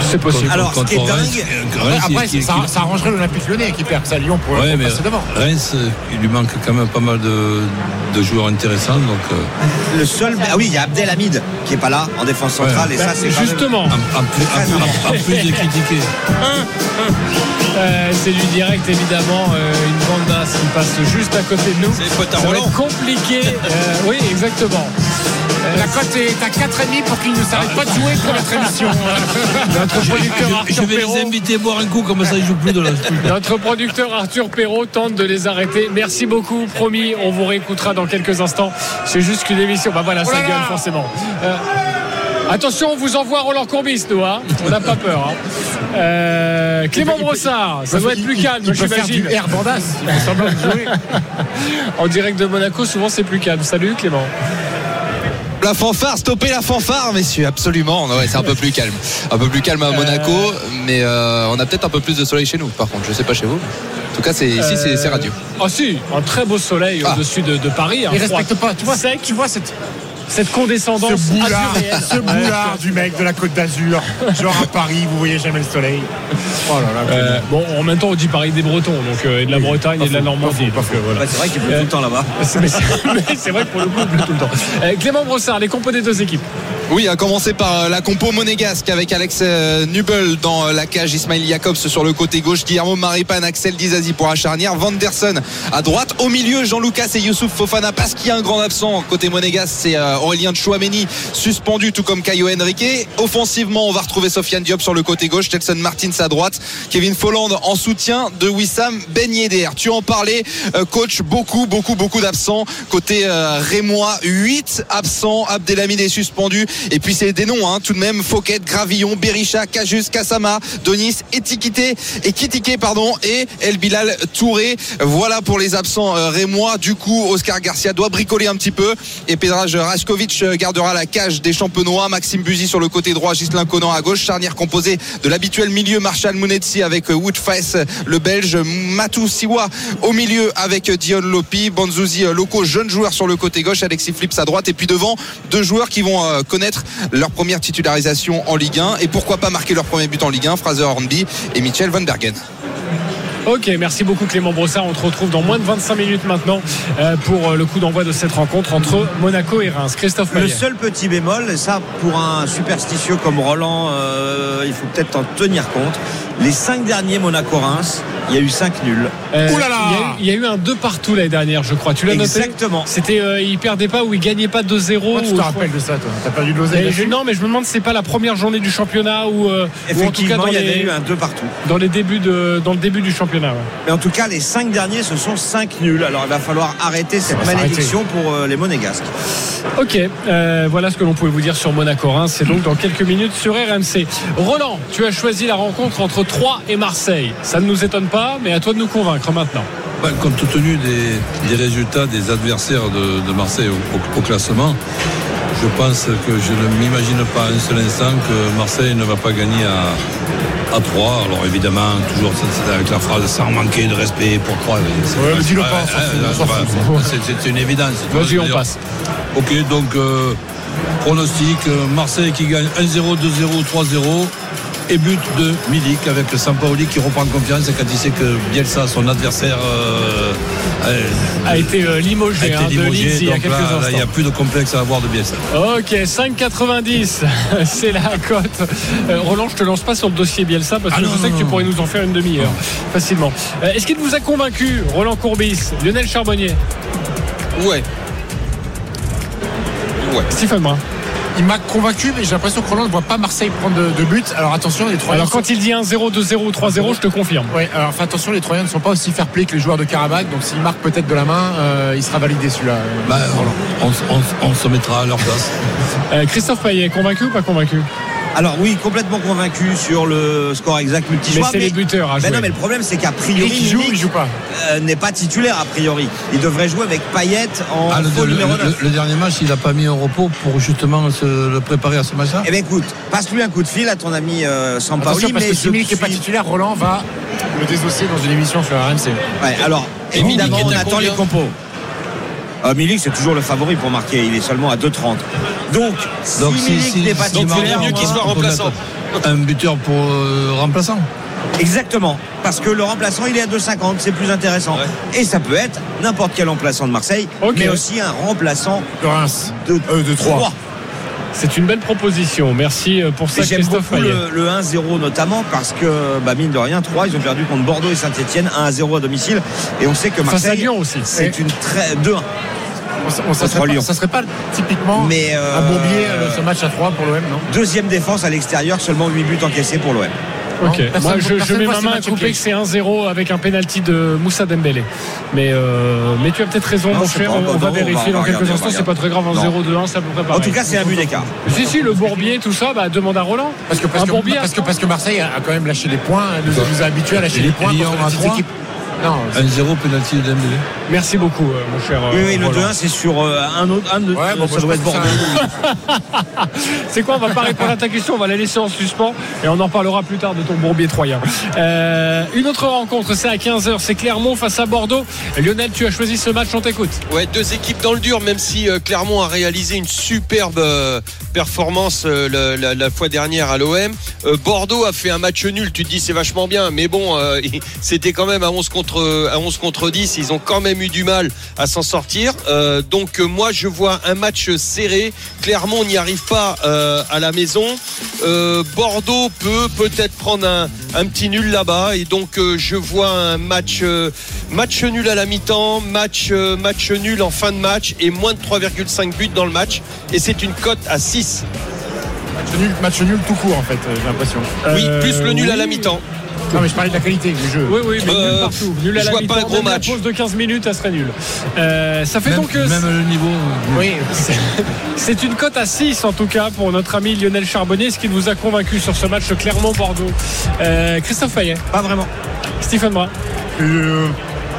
C'est possible. Alors, ce qui est dingue- euh, Reims, Après, qui- ça, qui- ça arrangerait l'Olympique lyonnais qui perd ça à Lyon pour, Ouais, mais passer devant. Reims, euh, il lui manque quand même pas mal de, de joueurs intéressants. Donc, euh, Le seul. Ah oui, il y a Abdelhamid qui est pas là en défense centrale. Et Bah, ça, c'est quand même- justement, en, en plus, en- de critiquer. euh, c'est du direct évidemment. euh, une bande qui passe juste à côté de nous. C'est Ça va être compliqué. Euh, oui, exactement. Euh, La cote est à 4,5 pour qu'ils ne s'arrêtent pas de jouer pour notre émission. notre producteur Je, Arthur je vais Perrault- les inviter à boire un coup, comme ça ils jouent plus de la. Notre producteur Arthur Perrault tente de les arrêter. Merci beaucoup, promis. On vous réécoutera dans quelques instants. C'est juste qu'une émission. Bah voilà, ça Oh là là gueule forcément. Euh, attention, on vous envoie Roland Courbis, nous. hein. On n'a pas peur. hein. Euh, Clément Brossard, ça doit être plus calme, j'imagine. air bandas. Il fait semblant de jouer. En direct de Monaco, souvent c'est plus calme. Salut Clément. La fanfare, stopper la fanfare, messieurs, absolument. Ouais, c'est un peu plus calme. Un peu plus calme à Monaco, mais euh, on a peut-être un peu plus de soleil chez nous, par contre. Je sais pas chez vous. En tout cas, c'est, ici, c'est, c'est radieux. Ah si, un très beau soleil Ah. au-dessus de, de Paris. un Il respecte pas. Tu vois, sec. tu vois cette, Cette condescendance ce boulard, azuréenne. ce boulard du mec de la Côte d'Azur. Genre à Paris, vous voyez jamais le soleil. Oh là là. Euh, bon, en même temps, on dit Paris des Bretons, donc euh, et de la Bretagne et de la Normandie. euh, voilà. C'est vrai qu'il pleut tout le temps là-bas. C'est c'est- c'est vrai que pour le coup, il pleut tout le temps. Euh, Clément Brossard, les compos des deux équipes. Oui, à commencer par la compo monégasque avec Alex Nubel dans la cage, Ismail Jacobs sur le côté gauche, Guillermo Maripan, Axel Dizazi pour la charnière, Vanderson à droite, au milieu Jean-Lucas et Youssouf Fofana parce qu'il y a un grand absent côté monégasque, c'est Aurélien Chouameni suspendu tout comme Caio Henrique. Offensivement, on va retrouver Sofiane Diop sur le côté gauche, Nelson Martins à droite, Kevin Folland en soutien de Wissam Ben Yedder. Tu en parlais, euh, coach, beaucoup, beaucoup, beaucoup d'absents côté euh, Rémois, 8 absents, Abdelhamid est suspendu et puis c'est des noms hein, tout de même Fouquet, Gravillon, Berisha, Cajus, Kassama, Donis, Etikité et Kitike pardon et El Bilal Touré. Voilà pour les absents euh, rémois. Du coup, Oscar Garcia doit bricoler un petit peu et Pedraj Rajkovic euh, gardera la cage des champenois. Maxime Buzy sur le côté droit, Gislain Conan à gauche, charnière composée de l'habituel milieu Marshall Mounetsi avec euh, Woodface le belge, Matou Siwa au milieu avec euh, Dion Lopi, Banzuzi euh, Loco, jeune joueur sur le côté gauche, Alexis Flips à droite et puis devant deux joueurs qui vont euh, connaître leur première titularisation en Ligue 1 et pourquoi pas marquer leur premier but en Ligue 1, Fraser Hornby et Michel Van Bergen. Ok, merci beaucoup Clément Brossard. On te retrouve dans moins de 25 minutes maintenant euh, pour euh, le coup d'envoi de cette rencontre entre Monaco et Reims. Christophe Le seul petit bémol, et ça pour un superstitieux comme Roland, euh, il faut peut-être en tenir compte. Les cinq derniers Monaco-Reims, il y a eu cinq nuls. Euh, Ouh là là il y a eu- Il y, a eu un 2 partout l'année dernière, je crois. Tu l'as noté Exactement. C'était, euh, il perdait pas ou il gagnait pas 2-0. Moi, tu te rappelles de ça, toi T'as perdu de l'oseille je- non, mais je me demande si c'est pas la première journée du championnat ou, euh, en tout cas Effectivement, dans il y avait les, eu un deux partout. dans les débuts de, dans le début du championnat. ouais. Mais en tout cas, les cinq derniers, ce sont cinq nuls. Alors il va falloir arrêter cette malédiction pour euh, les Monégasques. Ok, euh, voilà ce que l'on pouvait vous dire sur Monaco Reims. C'est donc dans quelques minutes sur RMC. Roland, tu as choisi la rencontre entre Troyes et Marseille. Ça ne nous étonne pas, mais à toi de nous convaincre maintenant. Ben, compte tenu des, des résultats des adversaires de, de Marseille au, au- au classement, je pense que je ne m'imagine pas un seul instant que Marseille ne va pas gagner à, à 3. Alors évidemment, toujours c'est- c'est avec la phrase sans manquer de respect pour 3. Ouais, mais dis-le pas. C'est une évidence. Vas-y, on passe. Ok, donc euh, pronostic, euh, Marseille qui gagne 1-0, 2-0, 3-0. Et but de Milik avec Sampaoli qui reprend confiance quand il sait que Bielsa, son adversaire, euh, euh, A été euh, a limogé, été hein, de il y a quelques là, là, il n'y a plus de complexe à avoir de Bielsa. Ok, 5,90, c'est la cote. Euh, Roland, je te lance pas sur le dossier Bielsa parce que Ah non, je sais non, que tu pourrais nous en faire une demi-heure facilement. Euh, Est-ce qu'il vous a convaincu, Roland Courbis, Lionel Charbonnier, Ouais. Ouais. Stephen Brun Il m'a convaincu, mais j'ai l'impression que Roland ne voit pas Marseille prendre de, de but. Alors attention, les Troyens. Alors quand il dit 1-0, 2-0 ou 3-0, je te confirme. Ouais, alors fais attention, les Troyens ne sont pas aussi fair play que les joueurs de Karabakh. Donc s'il marque peut-être de la main, euh, il sera validé celui-là. Bah, Roland. on, on- on se mettra à leur place. Euh, Christophe Payet, convaincu ou pas convaincu? Alors oui, complètement convaincu sur le score exact Mais multi-choix. c'est les buteurs à Mais jouer. non, mais le problème, c'est qu'a priori, il joue il joue pas euh, n'est pas titulaire a priori. Il devrait jouer avec Payet en Ah, le, faux le- numéro le- 9. le dernier match, il n'a pas mis un repos pour justement se le préparer à ce match-là? Eh bien écoute, passe-lui un coup de fil à ton ami euh, Sampaoli. Attention, parce mais que si Milik n'est pas titulaire, Roland va le désosser dans une émission sur RMC. Ouais, alors, Et évidemment, on attend les compos. Euh, Milik, c'est toujours le favori pour marquer. Il est seulement à 2,30. Donc, Donc, si- n'est pas Marc- mieux qu'il soit remplaçant. Un buteur pour euh, remplaçant. Exactement. Parce que le remplaçant, il est à 2,50. C'est plus intéressant. Et ça peut être n'importe quel remplaçant de Marseille, mais aussi un remplaçant De Reims. de, Euh, de Troyes. Troyes. C'est une belle proposition. Merci euh, pour ça, J'aime Christophe beaucoup le, le 1-0 notamment parce que, bah, mine de rien, 3, ils ont perdu contre Bordeaux et Saint-Etienne 1-0 à domicile. Et on sait que Face à Marseille, Lyon aussi. c'est une très 2-1. On- on- ça, serait Lyon. pas, ça serait pas typiquement Mais, euh, un bourbier euh, ce match à 3 pour l'OM, non? Deuxième défense à l'extérieur, seulement 8 buts encaissés pour l'OM. Ok. Personne- Moi, je, mets ma main à couper que c'est 1-0 avec un penalty de Moussa Dembélé. Mais, euh, mais tu as peut-être raison, Non, mon cher. On, on va vérifier on va dans quelques instants. C'est pas très grave. Un Non. 0-2-1, c'est à peu près pareil. En tout cas, c'est un but d'écart. Si, si, le Bourbier, tout ça, bah, demande à Roland. parce que, parce, un que, Bourbier parce, que, parce que Marseille a quand même lâché des points, nous, nous a habitués à lâcher des points contre les équipes. Non, c'est- 1-0 penalty de Dembélé. Merci beaucoup, euh, mon cher. Oui, euh, oui, le Roland. 2-1, c'est sur euh, un autre. Un de, Ouais, bon, ça moi, je doit être Bordeaux. C'est quoi On va pas répondre à ta question, on va la laisser en suspens et on en parlera plus tard de ton bourbier troyen. Euh, une autre rencontre, c'est à 15h, c'est Clermont face à Bordeaux. Lionel, tu as choisi ce match, on t'écoute. Ouais, deux équipes dans le dur, même si euh, Clermont a réalisé une superbe euh, performance euh, la, la- la fois dernière à l'OM. Euh, Bordeaux a fait un match nul, tu te dis c'est vachement bien, mais bon, euh, c'était quand même à 11 contre à 11 contre 10, ils ont quand même eu du mal à s'en sortir. Euh, donc euh, moi je vois un match serré. Clermont n'y arrive pas euh, à la maison. Euh, Bordeaux peut peut-être prendre un, un petit nul là-bas et donc je vois un match match nul à la mi-temps, match match nul en fin de match et moins de 3,5 buts dans le match et c'est une cote à 6. match nul, match nul tout court en fait, j'ai l'impression. Oui, plus le nul à la mi-temps. Non, mais je parlais de la qualité du jeu. Oui, oui, mais Euh, nul partout. Nul à je la vois pas un gros même la match. pause de 15 minutes, ça serait nul. Euh, ça fait Même, donc. euh, même le niveau. euh, Oui, C'est une cote à 6 en tout cas pour notre ami Lionel Charbonnier, ce qui nous a convaincu sur ce match Clermont-Bordeaux. Euh, Christophe Fayet, Pas vraiment. Stephen Brun.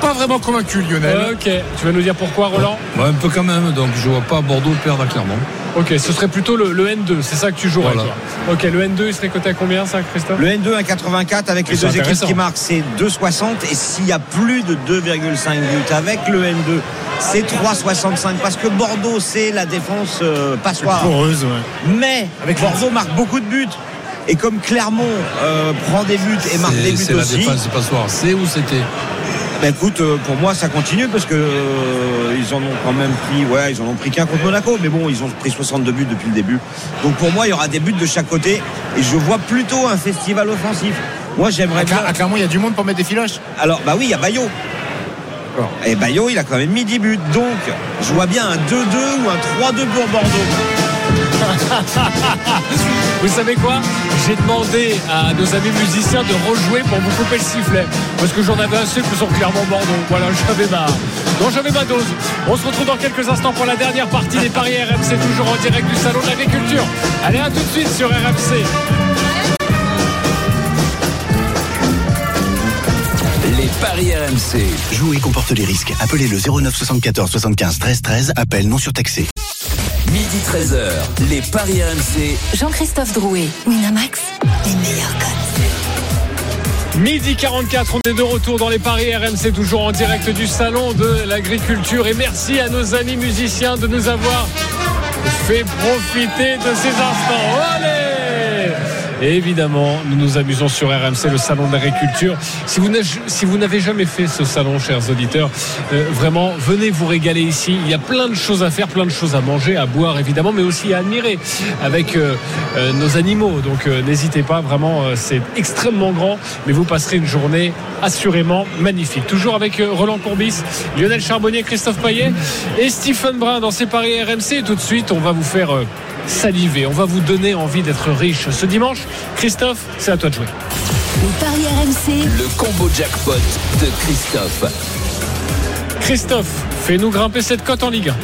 pas vraiment convaincu Lionel. Ok, tu vas nous dire pourquoi Roland? Ouais, un peu quand même, donc je vois pas Bordeaux perdre à Clermont. Ok, ce serait plutôt le, le N2, c'est ça que tu jouerais Voilà. toi. Ok, le N2 il serait coté à combien ça Christophe Le N2 à 84 avec les deux équipes qui marquent, c'est 2,60. Et s'il y a plus de 2,5 buts avec le N2, c'est 3,65. Parce que Bordeaux, c'est la défense euh, passoire. Ouais. Mais Avec Bordeaux marque beaucoup de buts. Et comme Clermont euh, prend des buts et marque des buts c'est la aussi, défense, c'est pas soir. C'est où c'était? Bah écoute, euh, pour moi ça continue parce que euh, ils en ont quand même pris, ouais, ils en ont pris qu'un contre Monaco, mais bon, ils ont pris 62 buts depuis le début. Donc pour moi, il y aura des buts de chaque côté et je vois plutôt un festival offensif. Moi, j'aimerais À, bien. À Clermont, il y a du monde pour mettre des filoches. Alors, bah oui, il y a Bayo. Et Bayo, il a quand même mis 10 buts. Donc, je vois bien un 2-2 ou un 3-2 pour Bordeaux. Vous savez quoi? J'ai demandé à nos amis musiciens de rejouer pour vous couper le sifflet. Parce que j'en avais assez que sur Clermont-Bordeaux. Voilà, j'avais marre. Donc j'avais ma dose. On se retrouve dans quelques instants pour la dernière partie des Paris RMC, toujours en direct du Salon de l'Agriculture. Allez, à tout de suite sur RMC. Les paris RMC. Jouer comporte les risques. Appelez le 09 74 75 13 13. Appel non surtaxé. Midi 13h. Les paris RMC. Jean-Christophe Drouet, Winamax, les meilleurs codes. Midi 44, on est de retour dans les paris RMC, toujours en direct du salon de l'agriculture. Et merci à nos amis musiciens de nous avoir fait profiter de ces instants. Allez et évidemment, nous nous amusons sur RMC, le salon de l'agriculture. Si vous n'avez- jamais fait ce salon, chers auditeurs, euh, vraiment, venez vous régaler ici. Il y a plein de choses à faire, plein de choses à manger, à boire, évidemment, mais aussi à admirer avec euh, euh, nos animaux. Donc n'hésitez pas, vraiment, c'est extrêmement grand, mais vous passerez une journée assurément magnifique. Toujours avec Roland Courbis, Lionel Charbonnier, Christophe Payet et Stephen Brun dans ses paris RMC. Et tout de suite, on va vous faire saliver, on va vous donner envie d'être riche. Ce dimanche, Christophe, c'est à toi de jouer. Les paris RMC, Le combo jackpot de Christophe. Christophe, fais-nous grimper cette cote en Ligue 1.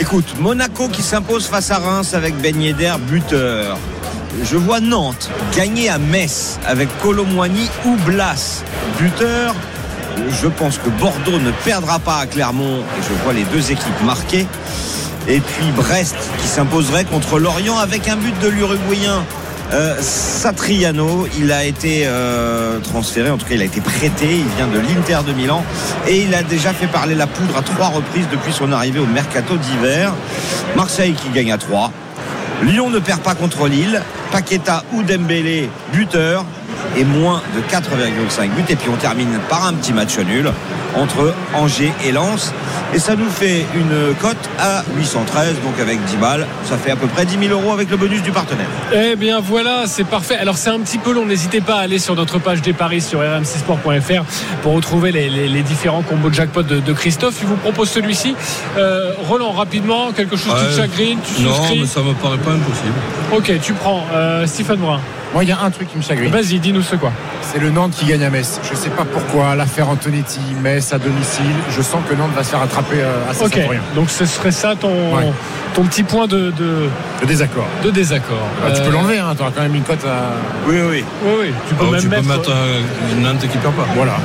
Écoute, Monaco qui s'impose face à Reims avec Ben Yedder, buteur. Je vois Nantes gagner à Metz avec Colomboigny ou Blas, buteur. Je pense que Bordeaux ne perdra pas à Clermont et je vois les deux équipes marquées. Et puis Brest qui s'imposerait contre Lorient avec un but de l'Uruguayen Euh, Satriano, il a été euh, transféré, en tout cas il a été prêté, il vient de l'Inter de Milan et il a déjà fait parler la poudre à trois reprises depuis son arrivée au mercato d'hiver. Marseille qui gagne à 3. Lyon ne perd pas contre Lille. Paqueta ou Dembélé, buteur et moins de 4,5 buts. Et puis on termine par un petit match nul entre Angers et Lens. Et ça nous fait une cote à 813, donc avec 10 balles. Ça fait à peu près 10 000 euros avec le bonus du partenaire. Eh bien voilà, c'est parfait. Alors c'est un petit peu long, n'hésitez pas à aller sur notre page des paris sur rmcsport.fr pour retrouver les, les- les différents combos de jackpot de, de Christophe. Il vous propose celui-ci. Euh, Roland, rapidement, quelque chose qui te chagrine, tu Non, souscris mais ça me paraît pas impossible. Ok, tu prends euh, Stephen Brun. Moi, il y a un truc qui me chagrine. Vas-y, dis-nous ce quoi. C'est le Nantes qui gagne à Metz. Je sais pas pourquoi. L'affaire Antonetti, Metz à domicile. Je sens que Nantes va se faire attraper euh, assez Ok, sans rien. donc ce serait ça ton, Ouais. ton petit point de, désaccord. de désaccord. Ah, tu Euh, peux l'enlever, hein. tu auras quand même une cote à. Oui, oui. Oui, oui, tu peux Oh, même tu peux mettre, mettre euh, une Nantes qui perd pas. Voilà.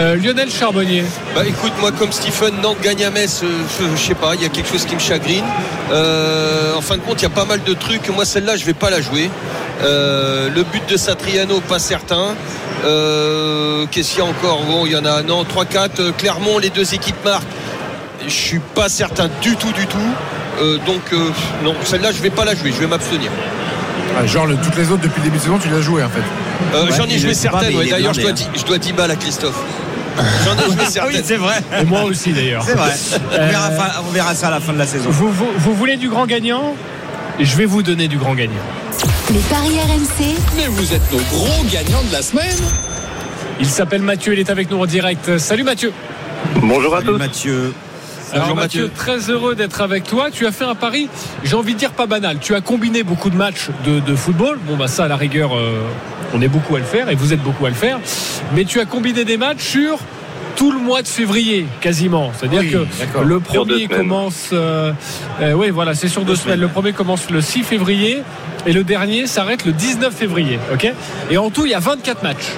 euh, Lionel Charbonnier. Bah écoute, moi comme Stephen, Nantes gagne à Metz, euh, je, je sais pas, il y a quelque chose qui me chagrine. Euh, en fin de compte, il y a pas mal de trucs. Moi, celle-là, je vais pas la jouer. Euh, le but de Satriano, pas certain. Euh, Qu'est-ce qu'il y a encore Bon, il y en a non 3-4. Euh, Clermont, les deux équipes marquent. Je suis pas certain du tout, du tout. Euh, donc euh, non, celle-là, je vais pas la jouer. Je vais m'abstenir. Ah, genre, le- toutes les autres depuis le début de saison, tu les as jouées en fait. Euh, Ouais, J'en ai joué certaines. ouais. D'ailleurs, je dois, blindé, 10 je dois 10 balles à Christophe. J'en ai joué Ah oui, certaines. c'est vrai. Et moi aussi d'ailleurs. C'est vrai. On verra, fa- on verra ça à la fin de la saison. Vous, vous, vous voulez du grand gagnant? Je vais vous donner du grand gagnant. Les paris RMC, Mais vous êtes nos gros gagnants de la semaine. Il s'appelle Mathieu, il est avec nous en direct. Salut Mathieu. Bonjour à Salut tous. Mathieu. Alors Bonjour, Mathieu, Mathieu. très heureux d'être avec toi. Tu as fait un pari, j'ai envie de dire pas banal. Tu as combiné beaucoup de matchs de, de football. Bon bah ça à la rigueur, euh, on est beaucoup à le faire et vous êtes beaucoup à le faire. Mais tu as combiné des matchs sur tout le mois de février quasiment. C'est-à-dire Oui, que le premier commence, euh, euh, oui voilà, c'est sur deux, semaines. Le premier commence le 6 février et le dernier s'arrête le 19 février. Ok? Et en tout il y a 24 matchs.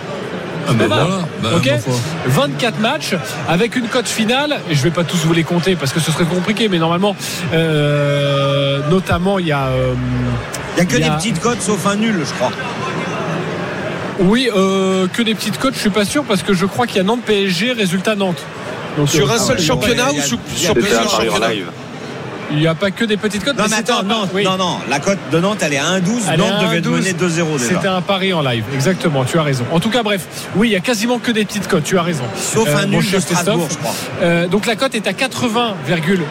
Ah ben pas mal. voilà. Ben, Ok? ma foi. 24 matchs avec une cote finale. Et je vais pas tous vous les compter parce que ce serait compliqué, mais normalement, euh, notamment il y a. euh, Il y a que des petites cotes sauf un nul, je crois. Oui, euh, que des petites cotes. Je suis pas sûr parce que je crois qu'il y a Nantes PSG, résultat Nantes. Donc, Sur euh, un seul championnat ou sur, plusieurs championnats live. il n'y a pas que des petites cotes. Non, mais attends, non, oui. non, non. La cote de Nantes, elle est à 1,12. Elle est Nantes à devait 1,12. mener 2-0 déjà. C'était un pari en live, exactement, tu as raison. En tout cas, bref, oui, il y a quasiment que des petites cotes, tu as raison. Sauf Euh, un nul de Strasbourg, je crois. Euh, donc la cote est à 80,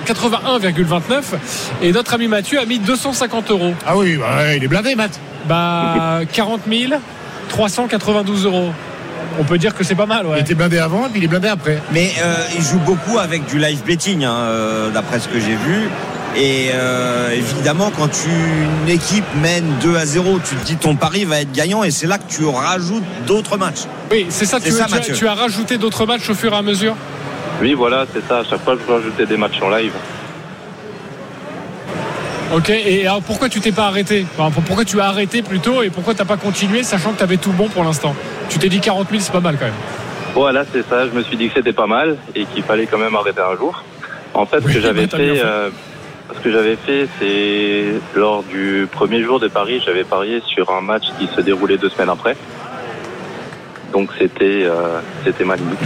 81,29 et notre ami Mathieu a mis 250 euros. Ah oui, bah, il est blindé, Matt. Bah 40 392 euros. On peut dire que c'est pas mal, Il était blindé avant et puis il est blindé après. Mais euh, il joue beaucoup avec du live betting, hein, euh, d'après ce que j'ai vu. Et euh, évidemment, quand tu, une équipe mène 2 à 0, tu te dis ton pari va être gagnant et c'est là que tu rajoutes d'autres matchs. Oui, c'est ça, tu, ça, tu as, Mathieu. tu as rajouté d'autres matchs au fur et à mesure? Oui, voilà, c'est ça. À chaque fois, je peux ajouter des matchs en live. Ok, et alors pourquoi tu t'es pas arrêté Enfin, Pourquoi tu as arrêté plutôt et pourquoi t'as pas continué sachant que tu avais tout bon pour l'instant Tu t'es dit 40 000, c'est pas mal quand même. Voilà, c'est ça. Je me suis dit que c'était pas mal et qu'il fallait quand même arrêter un jour. En fait, ce que j'avais bah, fait. euh, ce que j'avais fait, c'est lors du premier jour de Paris, j'avais parié sur un match qui se déroulait deux semaines après. Donc c'était, euh, c'était ma limite.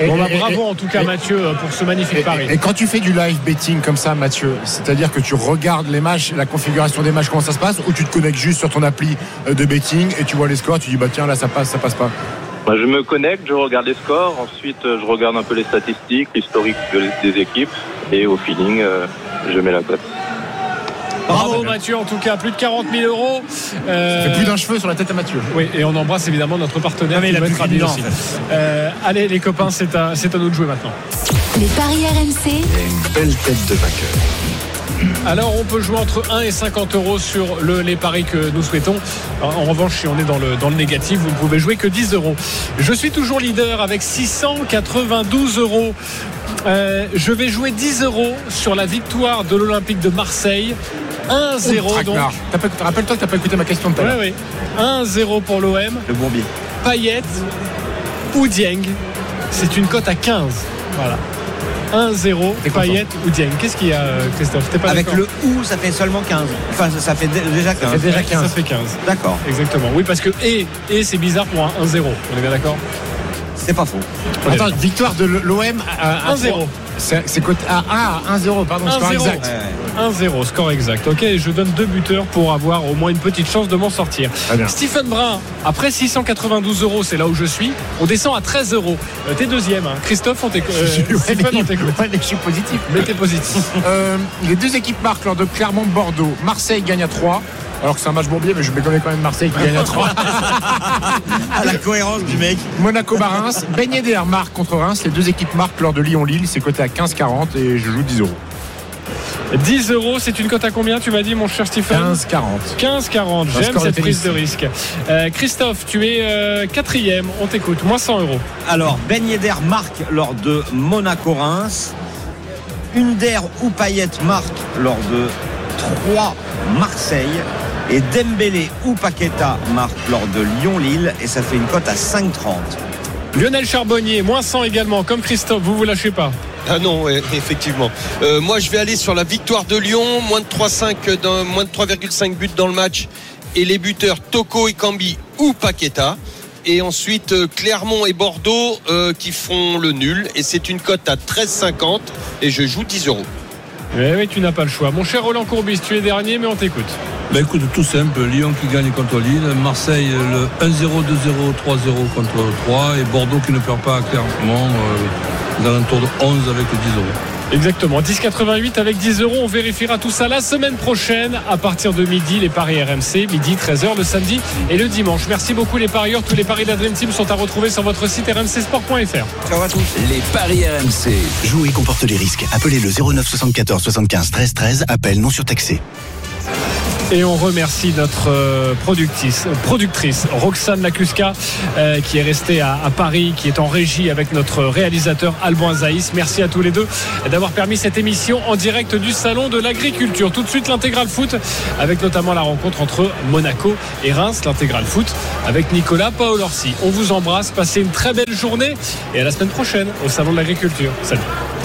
Et- Bon bah et- bravo en tout cas et- Mathieu euh, pour ce magnifique Et, pari. et quand tu fais du live betting comme ça, Mathieu, c'est-à-dire que tu regardes les matchs, la configuration des matchs, comment ça se passe, ou tu te connectes juste sur ton appli euh, de betting et tu vois les scores, tu dis bah tiens là ça passe, ça passe pas? Moi, je me connecte, je regarde les scores, ensuite euh, je regarde un peu les statistiques, l'historique de- des équipes, et au feeling, euh, je mets la cote. Bravo Mathieu en tout cas, plus de 40 000 euros. Euh, Ça fait plus d'un cheveu sur la tête à Mathieu. Oui, et on embrasse évidemment notre partenaire qui va être aussi. Euh, allez les copains, c'est à, c'est à nous de jouer maintenant. les paris RMC, une belle tête de vainqueur. Alors on peut jouer entre 1 et 50 euros sur le, les paris que nous souhaitons. En, en revanche, si on est dans le, dans le négatif, vous ne pouvez jouer que 10 euros. Je suis toujours leader avec 692 euros. Euh, je vais jouer 10 euros sur la victoire de l'Olympique de Marseille. 1-0 donc. Traquenard. T'as pas- Rappelle-toi que t'as pas écouté ma question de tout à Oui, l'heure. oui. 1-0 pour l'OM. Le Bourbier. Payet ou Dieng. C'est une cote à 15. Voilà. 1-0, T'es content. Payet ou Dieng. Qu'est-ce qu'il y a, euh, Christophe? T'es pas Avec le ou, ça fait seulement 15. Enfin, ça, ça fait dé- déjà 15. Ça fait déjà 15. Ça fait 15. D'accord. Exactement. Oui, parce que et, et c'est bizarre pour un 1-0. On est bien d'accord? C'est pas faux. Attends, victoire de l'OM à 1-0. C'est c'est côté à ah, 1-0, pardon, score 1-0. exact. 1-0, score exact. Ok, je donne deux buteurs pour avoir au moins une petite chance de m'en sortir. Stephen Brun, après 692 euros, c'est là où je suis. On descend à 13 euros. Euh, T'es deuxième. hein. Christophe, on t'écoute. Euh, t'écoute. mais je suis positif. Mais t'es positif. Euh, les deux équipes marquent lors de Clermont-Bordeaux. Marseille gagne à 3. Alors que c'est un match bourbier, mais je méconnais quand même Marseille qui gagne à 3. À la cohérence du mec. Monaco-Reims. Ben Yedder marque contre Reims. Les deux équipes marquent lors de Lyon-Lille. C'est coté à 15,40 et je joue 10 euros. 10 euros, c'est une cote à combien, tu m'as dit, mon cher Stephen 15,40. 15-40, Un j'aime cette prise de risque. Euh, Christophe, tu es euh, quatrième, on t'écoute, moins 100 euros. Alors, Ben Yedder marque lors de Monaco-Reims. Under ou Payet marque lors de 3 Marseille. Et Dembélé ou Paqueta marque lors de Lyon-Lille. Et ça fait une cote à 5,30. Lionel Charbonnier, moins 100 également, comme Christophe, vous vous lâchez pas. Ah non, effectivement. Euh, moi, je vais aller sur la victoire de Lyon, moins de 3,5 dans, moins de 3,5 buts dans le match, et les buteurs Toko et Cambi ou Paqueta. Et ensuite euh, Clermont et Bordeaux euh, qui font le nul. Et c'est une cote à 13,50 et je joue 10 euros. Eh oui, tu n'as pas le choix. Mon cher Roland Courbis, tu es dernier, mais on t'écoute. Ben écoute, tout simple, Lyon qui gagne contre Lille, Marseille le 1-0, 2-0, 3-0 contre 3 et Bordeaux qui ne perd pas à Clermont euh, de 11 avec 10 euros. Exactement, 10,88 avec 10 euros. On vérifiera tout ça la semaine prochaine à partir de midi. Les paris RMC, midi 13h le samedi et le dimanche. Merci beaucoup les parieurs. Tous les paris de la Dream Team sont à retrouver sur votre site rmcsport.fr. Ciao à tous. Les paris RMC. Jouer comporte les risques. Appelez le 09 74 75 13 13. Appel non surtaxé. Et on remercie notre euh, productrice, productrice Roxane Lacuska, euh, qui est restée à, Paris, qui est en régie avec notre réalisateur Alban Azaïs. Merci à tous les deux d'avoir permis cette émission en direct du Salon de l'Agriculture. Tout de suite, l'intégral foot, avec notamment la rencontre entre Monaco et Reims, l'intégral foot, avec Nicolas Paolorsi. On vous embrasse, passez une très belle journée et à la semaine prochaine au Salon de l'Agriculture. Salut.